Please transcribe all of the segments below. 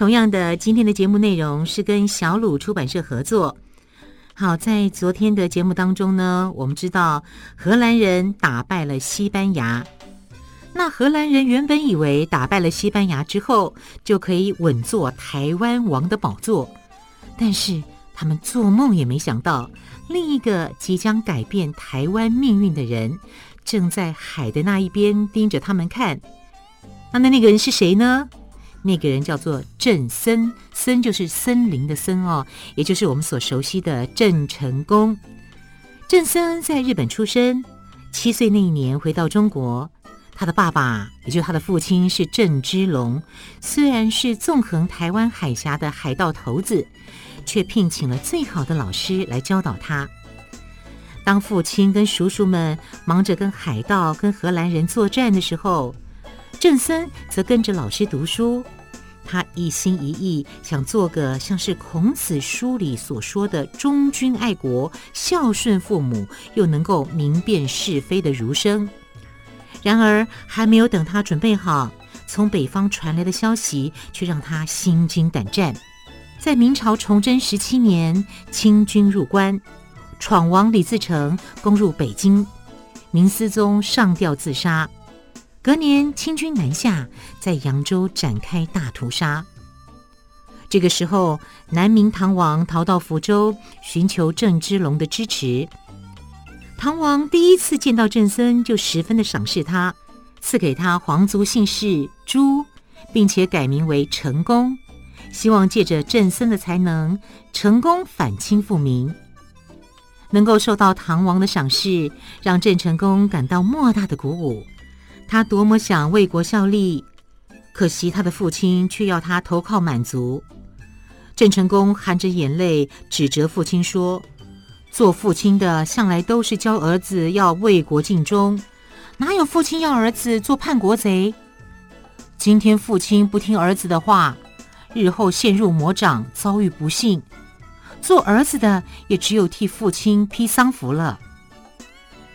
同样的，今天的节目内容是跟小鲁出版社合作。好，在昨天的节目当中呢，我们知道荷兰人打败了西班牙。那荷兰人原本以为打败了西班牙之后，就可以稳坐台湾王的宝座，但是他们做梦也没想到，另一个即将改变台湾命运的人，正在海的那一边盯着他们看。那那那个人是谁呢？那个人叫做郑森，森就是森林的森哦，也就是我们所熟悉的郑成功。郑森在日本出生，七岁那一年回到中国。他的爸爸，也就是他的父亲，是郑芝龙。虽然是纵横台湾海峡的海盗头子，却聘请了最好的老师来教导他。当父亲跟叔叔们忙着跟海盗、跟荷兰人作战的时候，郑森则跟着老师读书。他一心一意想做个像是孔子书里所说的忠君爱国、孝顺父母，又能够明辨是非的儒生。然而，还没有等他准备好，从北方传来的消息却让他心惊胆战。在明朝崇祯十七年，清军入关，闯王李自成攻入北京，明思宗上吊自杀。隔年，清军南下，在扬州展开大屠杀。这个时候，南明唐王逃到福州，寻求郑芝龙的支持。唐王第一次见到郑森，就十分的赏识他，赐给他皇族姓氏朱，并且改名为成功，希望借着郑森的才能，成功反清复明。能够受到唐王的赏识，让郑成功感到莫大的鼓舞。他多么想为国效力，可惜他的父亲却要他投靠满族。郑成功含着眼泪指责父亲说。做父亲的向来都是教儿子要为国尽忠，哪有父亲要儿子做叛国贼？今天父亲不听儿子的话，日后陷入魔掌，遭遇不幸。做儿子的也只有替父亲披丧服了。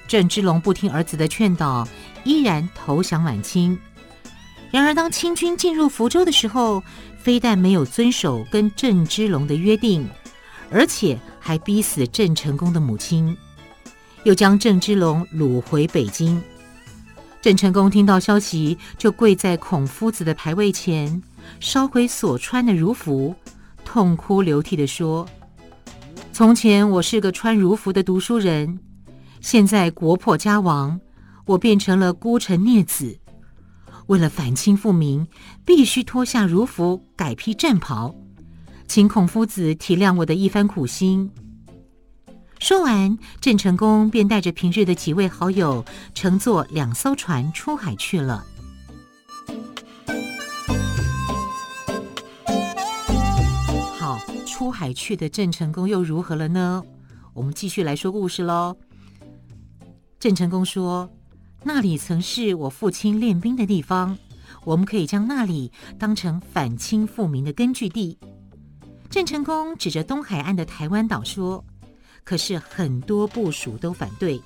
郑芝龙不听儿子的劝导，依然投降满清。然而，当清军进入福州的时候，非但没有遵守跟郑芝龙的约定。而且还逼死郑成功的母亲，又将郑芝龙掳回北京。郑成功听到消息，就跪在孔夫子的牌位前，烧毁所穿的儒服，痛哭流涕地说：“从前我是个穿儒服的读书人，现在国破家亡，我变成了孤臣孽子。为了反清复明，必须脱下儒服，改披战袍。”请孔夫子体谅我的一番苦心。说完，郑成功便带着平日的几位好友，乘坐两艘船出海去了。好，出海去的郑成功又如何了呢？我们继续来说故事喽。郑成功说：“那里曾是我父亲练兵的地方，我们可以将那里当成反清复明的根据地。”郑成功指着东海岸的台湾岛说：“可是很多部属都反对，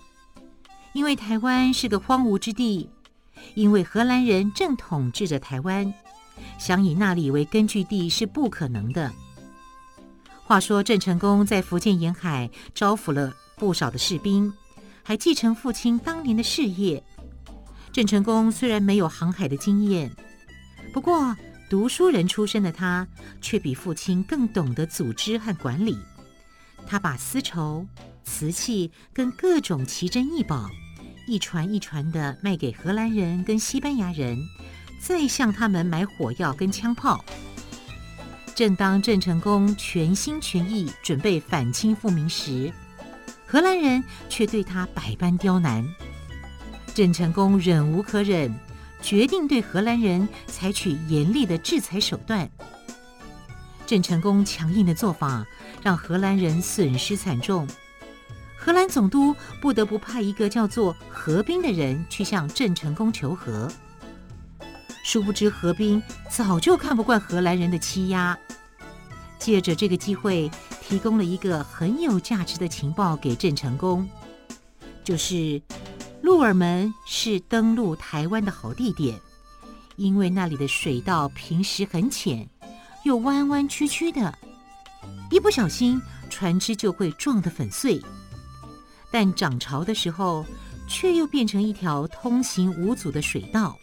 因为台湾是个荒芜之地，因为荷兰人正统治着台湾，想以那里为根据地是不可能的。”话说郑成功在福建沿海招抚了不少的士兵，还继承父亲当年的事业。郑成功虽然没有航海的经验，不过，读书人出身的他，却比父亲更懂得组织和管理。他把丝绸、瓷器跟各种奇珍异宝，一船一船的卖给荷兰人跟西班牙人，再向他们买火药跟枪炮。正当郑成功全心全意准备反清复明时，荷兰人却对他百般刁难。郑成功忍无可忍。决定对荷兰人采取严厉的制裁手段。郑成功强硬的做法让荷兰人损失惨重，荷兰总督不得不派一个叫做何斌的人去向郑成功求和。殊不知何斌早就看不惯荷兰人的欺压，借着这个机会，提供了一个很有价值的情报给郑成功，就是鹿耳门是登陆台湾的好地点，因为那里的水道平时很浅。又弯弯曲曲的，一不小心船只就会撞得粉碎。但涨潮的时候，却又变成一条通行无阻的水道。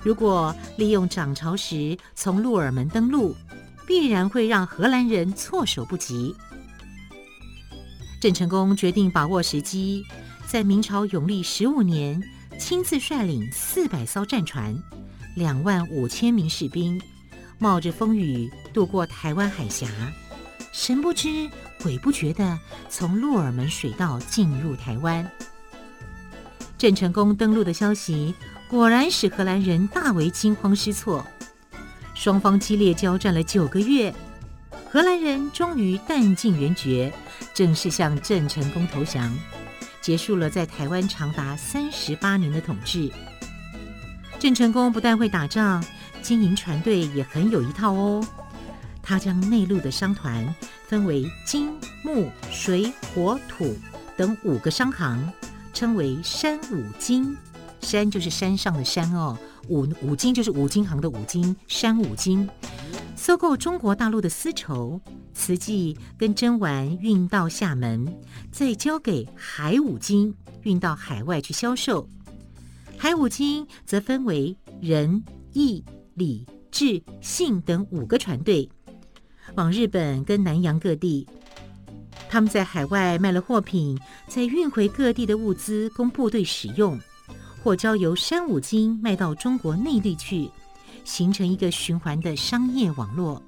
如果利用涨潮时从鹿耳门登陆，必然会让荷兰人措手不及。郑成功决定把握时机，在明朝永历十五年，亲自率领四百艘战船，两万五千名士兵。冒着风雨渡过台湾海峡，神不知鬼不觉地从鹿耳门水道进入台湾。郑成功登陆的消息果然使荷兰人大为惊慌失措，双方激烈交战了九个月，荷兰人终于弹尽援绝，正式向郑成功投降，结束了在台湾长达三十八年的统治。郑成功不但会打仗。经营船队也很有一套哦。他将内陆的商团分为金、木、水、火、土等五个商行，称为山五金。山就是山上的山哦，五五金就是五金行的五金，山五金。收购中国大陆的丝绸、瓷器跟针丸，运到厦门，再交给海五金运到海外去销售。海五金则分为仁、义。礼、智、信等五个船队，往日本跟南洋各地。他们在海外卖了货品，再运回各地的物资供部队使用，或交由山五金卖到中国内地去，形成一个循环的商业网络。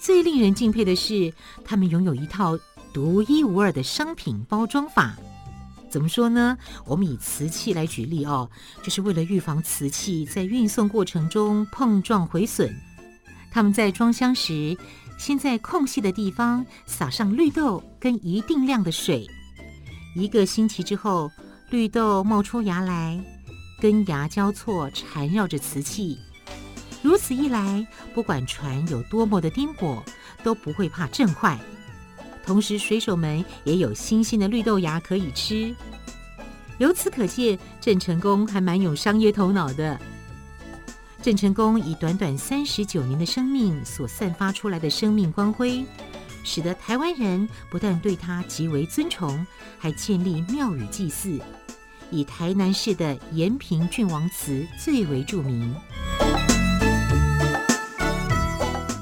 最令人敬佩的是，他们拥有一套独一无二的商品包装法。怎么说呢？我们以瓷器来举例哦，就是为了预防瓷器在运送过程中碰撞毁损，他们在装箱时，先在空隙的地方撒上绿豆跟一定量的水，一个星期之后，绿豆冒出芽来，根芽交错缠绕着瓷器，如此一来，不管船有多么的颠簸，都不会怕震坏。同时，水手们也有新鲜的绿豆芽可以吃。由此可见，郑成功还蛮有商业头脑的。郑成功以短短三十九年的生命所散发出来的生命光辉，使得台湾人不但对他极为尊崇，还建立庙宇祭祀。以台南市的延平郡王祠最为著名。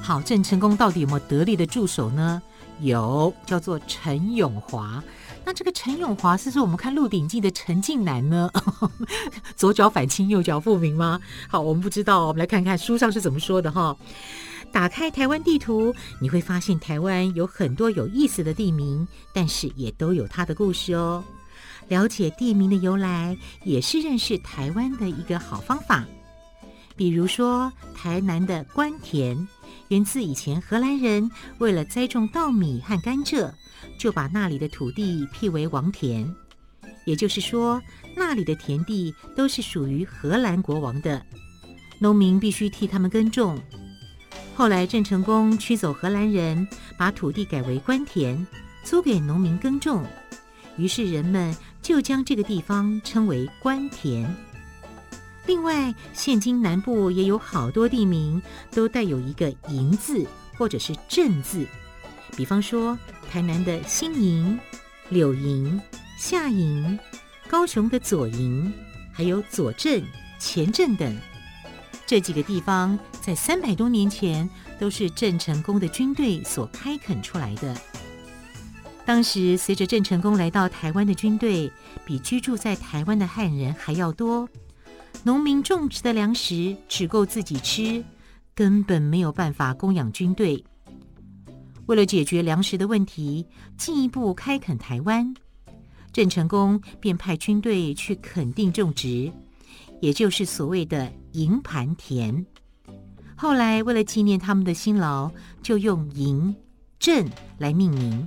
好，郑成功到底有没有得力的助手呢？有，叫做陈永华。那这个陈永华是不是我们看《鹿鼎记》的陈近南呢？左脚反清，右脚复明吗？好，我们不知道，我们来看看书上是怎么说的哈。打开台湾地图，你会发现台湾有很多有意思的地名，但是也都有它的故事哦。了解地名的由来，也是认识台湾的一个好方法。比如说，台南的官田。源自以前荷兰人为了栽种稻米和甘蔗，就把那里的土地辟为王田，也就是说，那里的田地都是属于荷兰国王的，农民必须替他们耕种。后来郑成功驱走荷兰人，把土地改为官田，租给农民耕种，于是人们就将这个地方称为官田。另外，现今南部也有好多地名都带有一个“营”字或者是“镇”字，比方说台南的新营、柳营、下营、高雄的左营，还有左镇、前镇等。这几个地方在三百多年前都是郑成功的军队所开垦出来的。当时随着郑成功来到台湾的军队，比居住在台湾的汉人还要多。农民种植的粮食只够自己吃，根本没有办法供养军队。为了解决粮食的问题，进一步开垦台湾，郑成功便派军队去垦定种植，也就是所谓的营盘田。后来为了纪念他们的辛劳，就用营、郑来命名。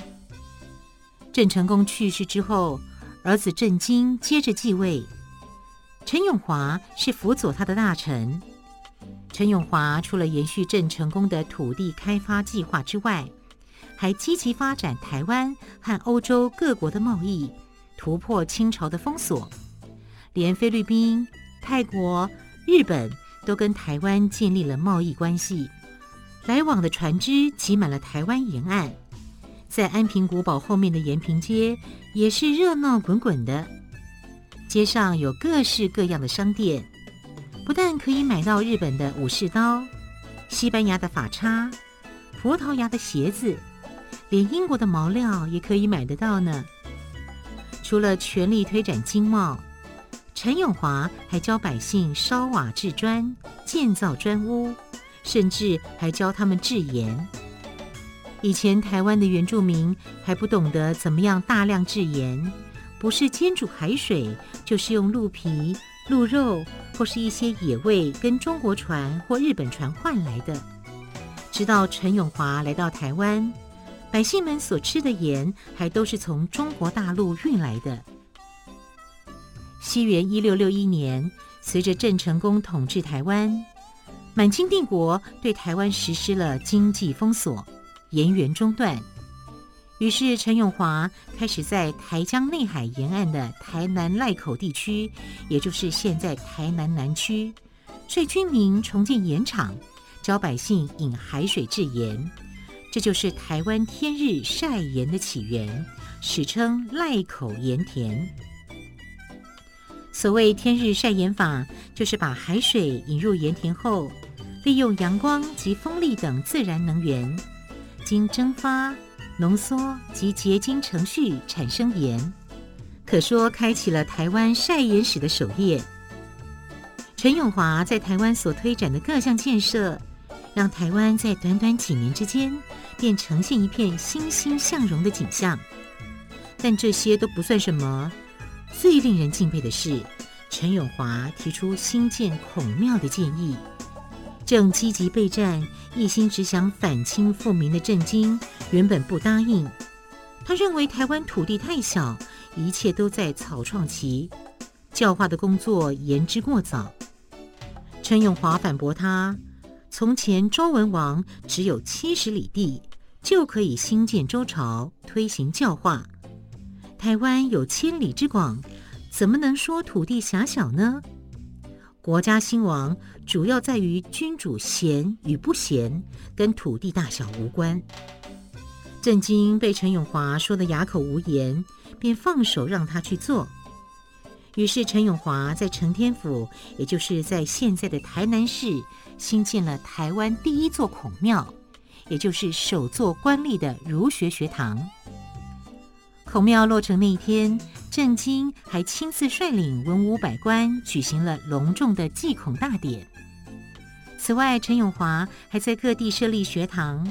郑成功去世之后，儿子郑经接着继位。陈永华是辅佐他的大臣。陈永华除了延续郑成功的土地开发计划之外，还积极发展台湾和欧洲各国的贸易，突破清朝的封锁，连菲律宾、泰国、日本都跟台湾建立了贸易关系，来往的船只挤满了台湾沿岸。在安平古堡后面的延平街也是热闹滚滚的，街上有各式各样的商店，不但可以买到日本的武士刀、西班牙的法叉、葡萄牙的鞋子，连英国的毛料也可以买得到呢。除了全力推展经贸，陈永华还教百姓烧瓦制砖、建造砖屋，甚至还教他们制盐。以前台湾的原住民还不懂得怎么样大量制盐，不是煎煮海水，就是用鹿皮、鹿肉或是一些野味跟中国船或日本船换来的。直到陈永华来到台湾，百姓们所吃的盐还都是从中国大陆运来的。西元一六六一年，随着郑成功统治台湾，满清帝国对台湾实施了经济封锁。盐源中断，于是陈永华开始在台江内海沿岸的台南濑口地区，也就是现在台南南区，率军民重建盐场，教百姓引海水制盐，这就是台湾天日晒盐的起源，史称濑口盐田。所谓天日晒盐法，就是把海水引入盐田后，利用阳光及风力等自然能源。经蒸发、浓缩及结晶程序产生盐，可说开启了台湾晒盐史的首页。陈永华在台湾所推展的各项建设，让台湾在短短几年之间便呈现一片欣欣向荣的景象。但这些都不算什么，最令人敬佩的是，陈永华提出兴建孔庙的建议。正积极备战、一心只想反清复明的郑经原本不答应，他认为台湾土地太小，一切都在草创期，教化的工作言之过早。陈永华反驳他：从前周文王只有七十里地，就可以兴建周朝，推行教化；台湾有千里之广，怎么能说土地狭小呢？国家兴亡，主要在于君主贤与不贤，跟土地大小无关。郑经被陈永华说得哑口无言，便放手让他去做。于是陈永华在承天府，也就是在现在的台南市，兴建了台湾第一座孔庙，也就是首座官立的儒学学堂。孔庙落成那一天，郑经还亲自率领文武百官举行了隆重的祭孔大典。此外，陈永华还在各地设立学堂，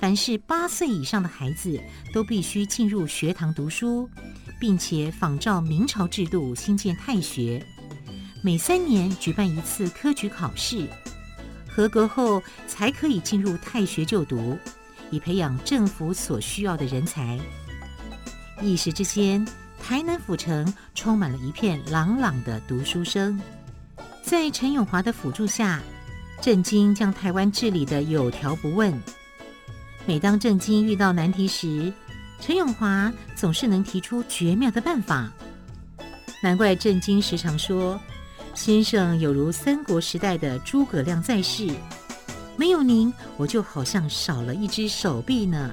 凡是八岁以上的孩子都必须进入学堂读书，并且仿照明朝制度兴建太学，每三年举办一次科举考试，合格后才可以进入太学就读，以培养政府所需要的人才。一时之间，台南府城充满了一片朗朗的读书声。在陈永华的辅助下，郑经将台湾治理得有条不紊。每当郑经遇到难题时，陈永华总是能提出绝妙的办法。难怪郑经时常说：“先生有如三国时代的诸葛亮在世，没有您，我就好像少了一只手臂呢。”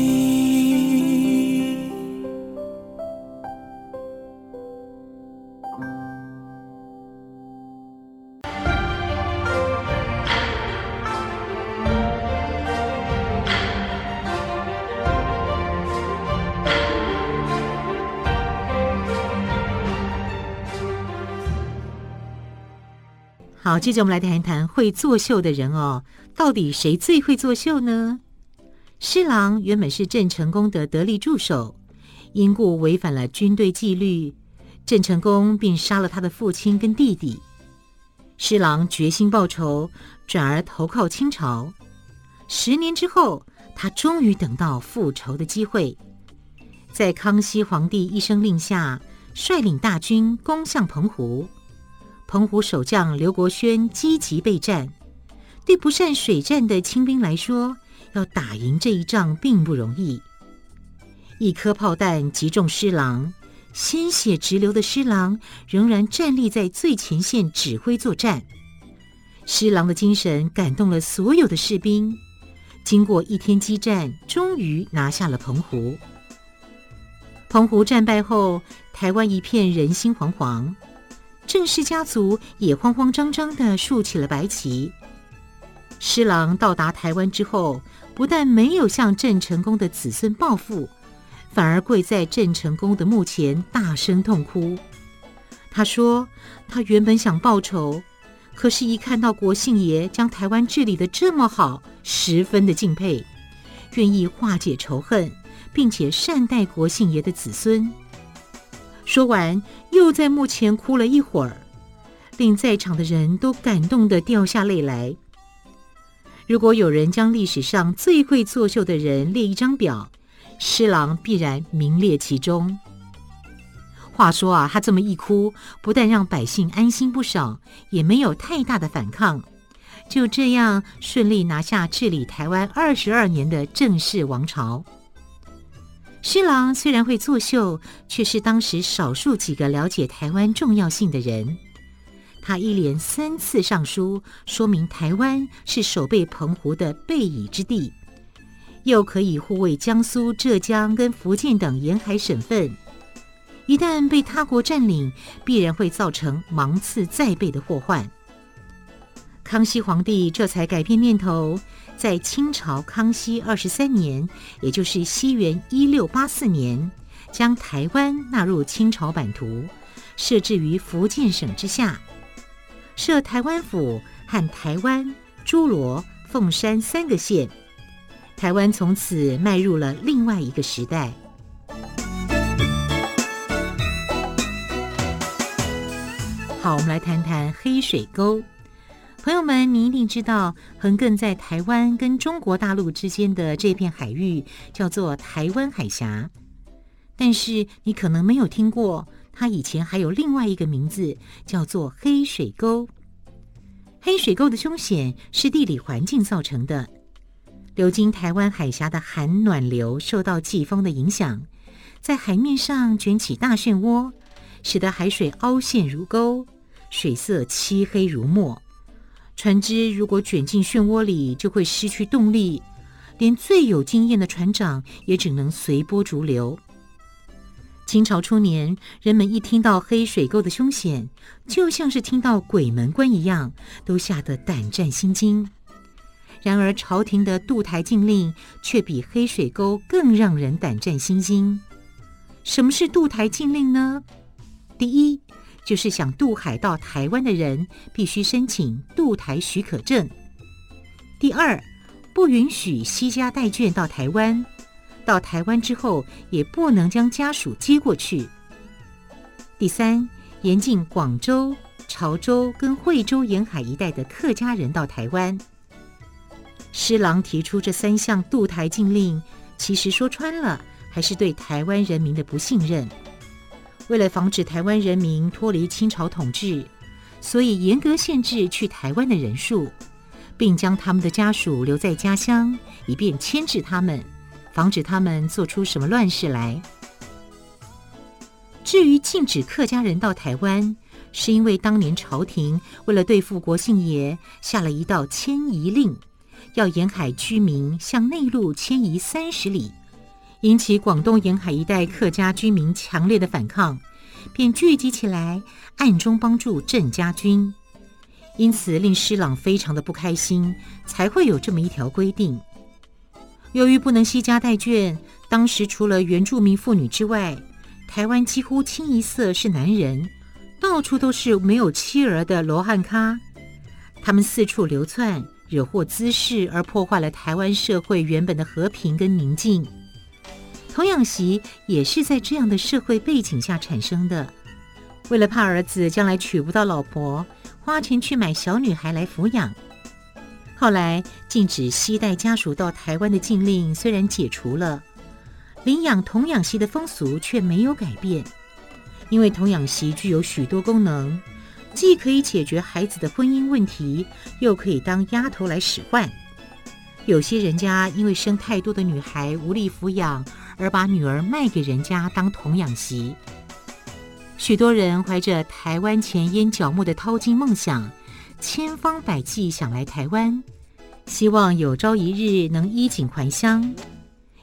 好，接着我们来谈一谈会作秀的人哦，到底谁最会作秀呢？施琅原本是郑成功的得力助手，因故违反了军队纪律，郑成功便杀了他的父亲跟弟弟。施琅决心报仇，转而投靠清朝。十年之后，他终于等到复仇的机会，在康熙皇帝一声令下，率领大军攻向澎湖。澎湖守将刘国轩积极备战，对不善水战的清兵来说，要打赢这一仗并不容易。一颗炮弹击中施琅，鲜血直流的施琅仍然站立在最前线指挥作战。施琅的精神感动了所有的士兵，经过一天激战，终于拿下了澎湖。澎湖战败后，台湾一片人心惶惶。郑氏家族也慌慌张张地竖起了白旗。施琅到达台湾之后，不但没有向郑成功的子孙报复，反而跪在郑成功的墓前大声痛哭。他说：“他原本想报仇，可是，一看到国姓爷将台湾治理得这么好，十分的敬佩，愿意化解仇恨，并且善待国姓爷的子孙。”说完，又在墓前哭了一会儿，令在场的人都感动得掉下泪来。如果有人将历史上最会作秀的人列一张表，施琅必然名列其中。话说啊，他这么一哭，不但让百姓安心不少，也没有太大的反抗，就这样顺利拿下治理台湾二十二年的郑氏王朝。施琅虽然会作秀，却是当时少数几个了解台湾重要性的人。他一连三次上书，说明台湾是守备澎湖的备矣之地，又可以护卫江苏、浙江跟福建等沿海省份。一旦被他国占领，必然会造成芒刺在背的祸患。康熙皇帝这才改变念头。在清朝康熙二十三年，也就是西元一六八四年，将台湾纳入清朝版图，设置于福建省之下，设台湾府和台湾、诸罗、凤山三个县，台湾从此迈入了另外一个时代。好，我们来谈谈黑水沟。朋友们，你一定知道，横亘在台湾跟中国大陆之间的这片海域叫做台湾海峡。但是你可能没有听过，它以前还有另外一个名字，叫做黑水沟。黑水沟的凶险是地理环境造成的。流经台湾海峡的寒暖流受到季风的影响，在海面上卷起大漩涡，使得海水凹陷如沟，水色漆黑如墨。船只如果卷进漩涡里，就会失去动力，连最有经验的船长也只能随波逐流。清朝初年，人们一听到黑水沟的凶险，就像是听到鬼门关一样，都吓得胆战心惊。然而，朝廷的渡台禁令却比黑水沟更让人胆战心惊。什么是渡台禁令呢？第一，就是想渡海到台湾的人，必须申请渡台许可证。第二，不允许西家带眷到台湾，到台湾之后也不能将家属接过去。第三，严禁广州、潮州跟惠州沿海一带的客家人到台湾。施琅提出这三项渡台禁令，其实说穿了，还是对台湾人民的不信任。为了防止台湾人民脱离清朝统治，所以严格限制去台湾的人数，并将他们的家属留在家乡，以便牵制他们，防止他们做出什么乱事来。至于禁止客家人到台湾，是因为当年朝廷为了对付国姓爷，下了一道迁移令，要沿海居民向内陆迁移三十里。引起广东沿海一带客家居民强烈的反抗，便聚集起来，暗中帮助郑家军，因此令施琅非常的不开心，才会有这么一条规定。由于不能惜家带眷，当时除了原住民妇女之外，台湾几乎清一色是男人，到处都是没有妻儿的罗汉咖，他们四处流窜，惹祸滋事，而破坏了台湾社会原本的和平跟宁静。童养媳也是在这样的社会背景下产生的。为了怕儿子将来娶不到老婆，花钱去买小女孩来抚养。后来禁止携带家属到台湾的禁令虽然解除了，领养童养媳的风俗却没有改变。因为童养媳具有许多功能，既可以解决孩子的婚姻问题，又可以当丫头来使唤。有些人家因为生太多的女孩无力抚养，而把女儿卖给人家当童养媳。许多人怀着台湾钱烟脚目的淘金梦想，千方百计想来台湾，希望有朝一日能衣锦还乡。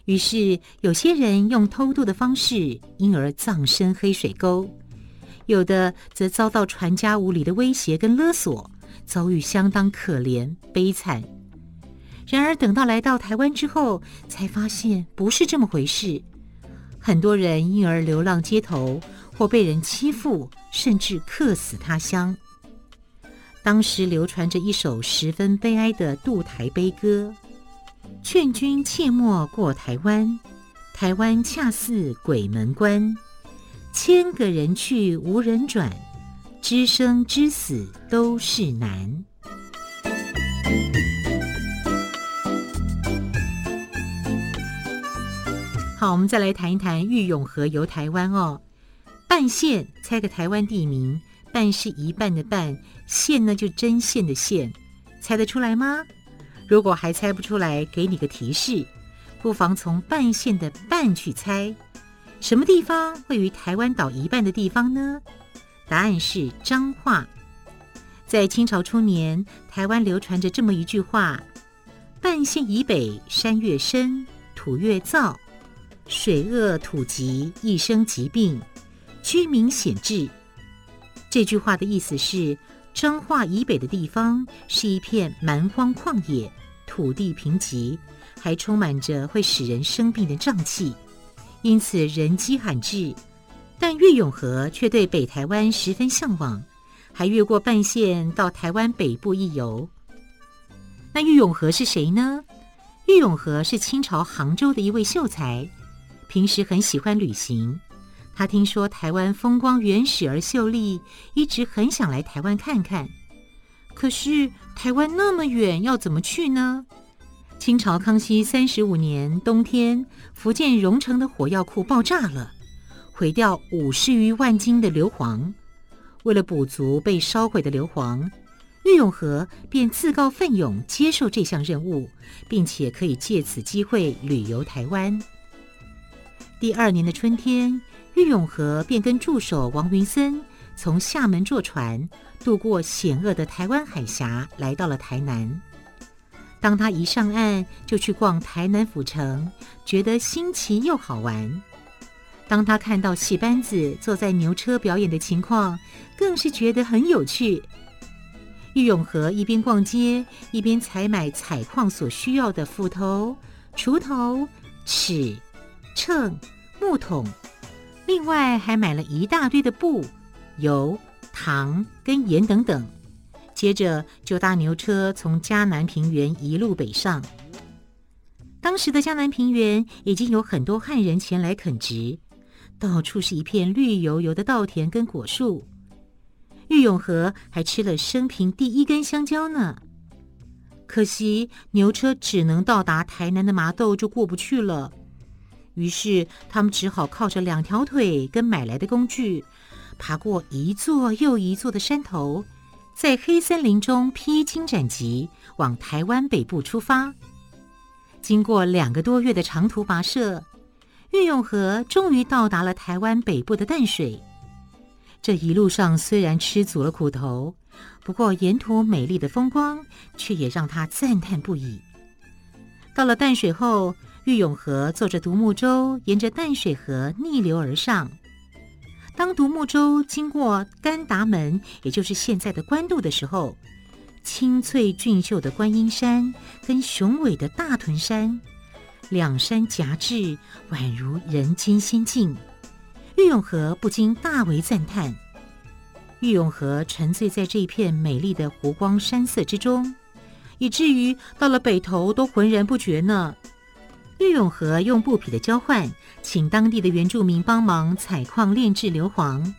于是，有些人用偷渡的方式，因而葬身黑水沟；有的则遭到传家无理的威胁跟勒索，遭遇相当可怜悲惨。然而，等到来到台湾之后，才发现不是这么回事。很多人因而流浪街头，或被人欺负，甚至客死他乡。当时流传着一首十分悲哀的渡台悲歌。劝君切莫过台湾，台湾恰似鬼门关，千个人去无人转，知生知死都是难。好，我们再来谈一谈郁永河游台湾哦。半县，猜个台湾地名，半是一半的半，县呢就针线的线，猜得出来吗？如果还猜不出来，给你个提示，不妨从半县的半去猜，什么地方位于台湾岛一半的地方呢？答案是彰化。在清朝初年，台湾流传着这么一句话：“半县以北，山越深，土越燥，水恶土急，易生疾病，居民险至。”这句话的意思是，彰化以北的地方是一片蛮荒旷野。土地贫瘠，还充满着会使人生病的瘴气，因此人迹罕至。但郁永河却对北台湾十分向往，还越过半线到台湾北部一游。那郁永河是谁呢？郁永河是清朝杭州的一位秀才，平时很喜欢旅行。他听说台湾风光原始而秀丽，一直很想来台湾看看。可是台湾那么远，要怎么去呢？清朝康熙三十五年冬天，福建荣成的火药库爆炸了，毁掉五十余万斤的硫磺。为了补足被烧毁的硫磺，郁永河便自告奋勇接受这项任务，并且可以借此机会旅游台湾。第二年的春天，郁永河便跟助手王云森从厦门坐船。渡过险恶的台湾海峡，来到了台南。当他一上岸，就去逛台南府城，觉得新奇又好玩。当他看到戏班子坐在牛车表演的情况，更是觉得很有趣。郁永河一边逛街，一边采买采矿所需要的斧头、锄头、尺、秤、木桶，另外还买了一大堆的布、油。糖跟盐等等，接着就搭牛车从迦南平原一路北上。当时的迦南平原已经有很多汉人前来垦殖，到处是一片绿油油的稻田跟果树。郁永河还吃了生平第一根香蕉呢。可惜牛车只能到达台南的麻豆就过不去了，于是他们只好靠着两条腿跟买来的工具。爬过一座又一座的山头，在黑森林中披荆斩棘，往台湾北部出发。经过两个多月的长途跋涉，郁永河终于到达了台湾北部的淡水。这一路上虽然吃足了苦头，不过沿途美丽的风光却也让他赞叹不已。到了淡水后，郁永河坐着独木舟，沿着淡水河逆流而上。当独木舟经过甘达门，也就是现在的关渡的时候，青翠俊秀的观音山跟雄伟的大屯山，两山夹峙，宛如人间仙境。郁永河不禁大为赞叹。郁永河沉醉在这一片美丽的湖光山色之中，以至于到了北头都浑然不觉呢。郁永河用布匹的交换，请当地的原住民帮忙采矿炼制硫磺，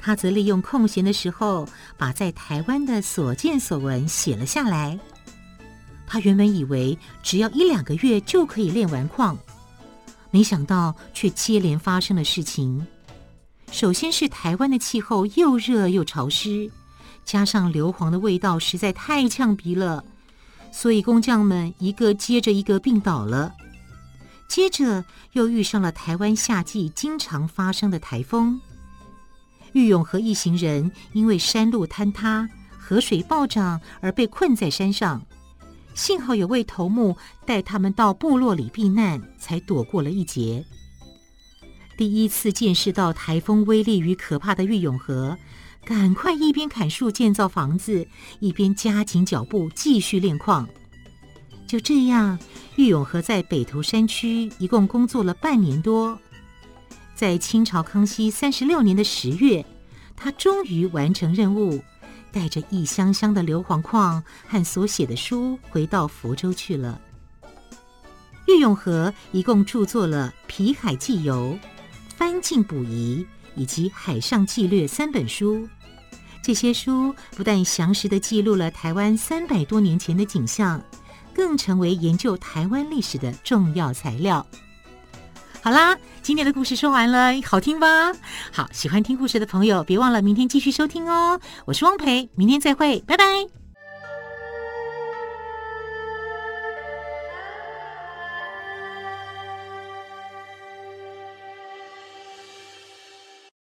他则利用空闲的时候，把在台湾的所见所闻写了下来。他原本以为只要一两个月就可以炼完矿，没想到却接连发生了事情。首先是台湾的气候又热又潮湿，加上硫磺的味道实在太呛鼻了，所以工匠们一个接着一个病倒了。接着又遇上了台湾夏季经常发生的台风，玉永河一行人因为山路坍塌、河水暴涨而被困在山上，幸好有位头目带他们到部落里避难，才躲过了一劫。第一次见识到台风威力与可怕的玉永河，赶快一边砍树建造房子，一边加紧脚步继续炼矿。就这样，郁永河在北投山区一共工作了半年多。在清朝康熙三十六年的十月，他终于完成任务，带着一箱箱的硫磺矿和所写的书回到福州去了。郁永河一共著作了《皮海纪游》。《番境捕疑》以及《海上纪略》三本书，这些书不但详实地记录了台湾三百多年前的景象，更成为研究台湾历史的重要材料。好啦，今天的故事说完了，好听吧？好，喜欢听故事的朋友，别忘了明天继续收听哦。我是汪培，明天再会，拜拜。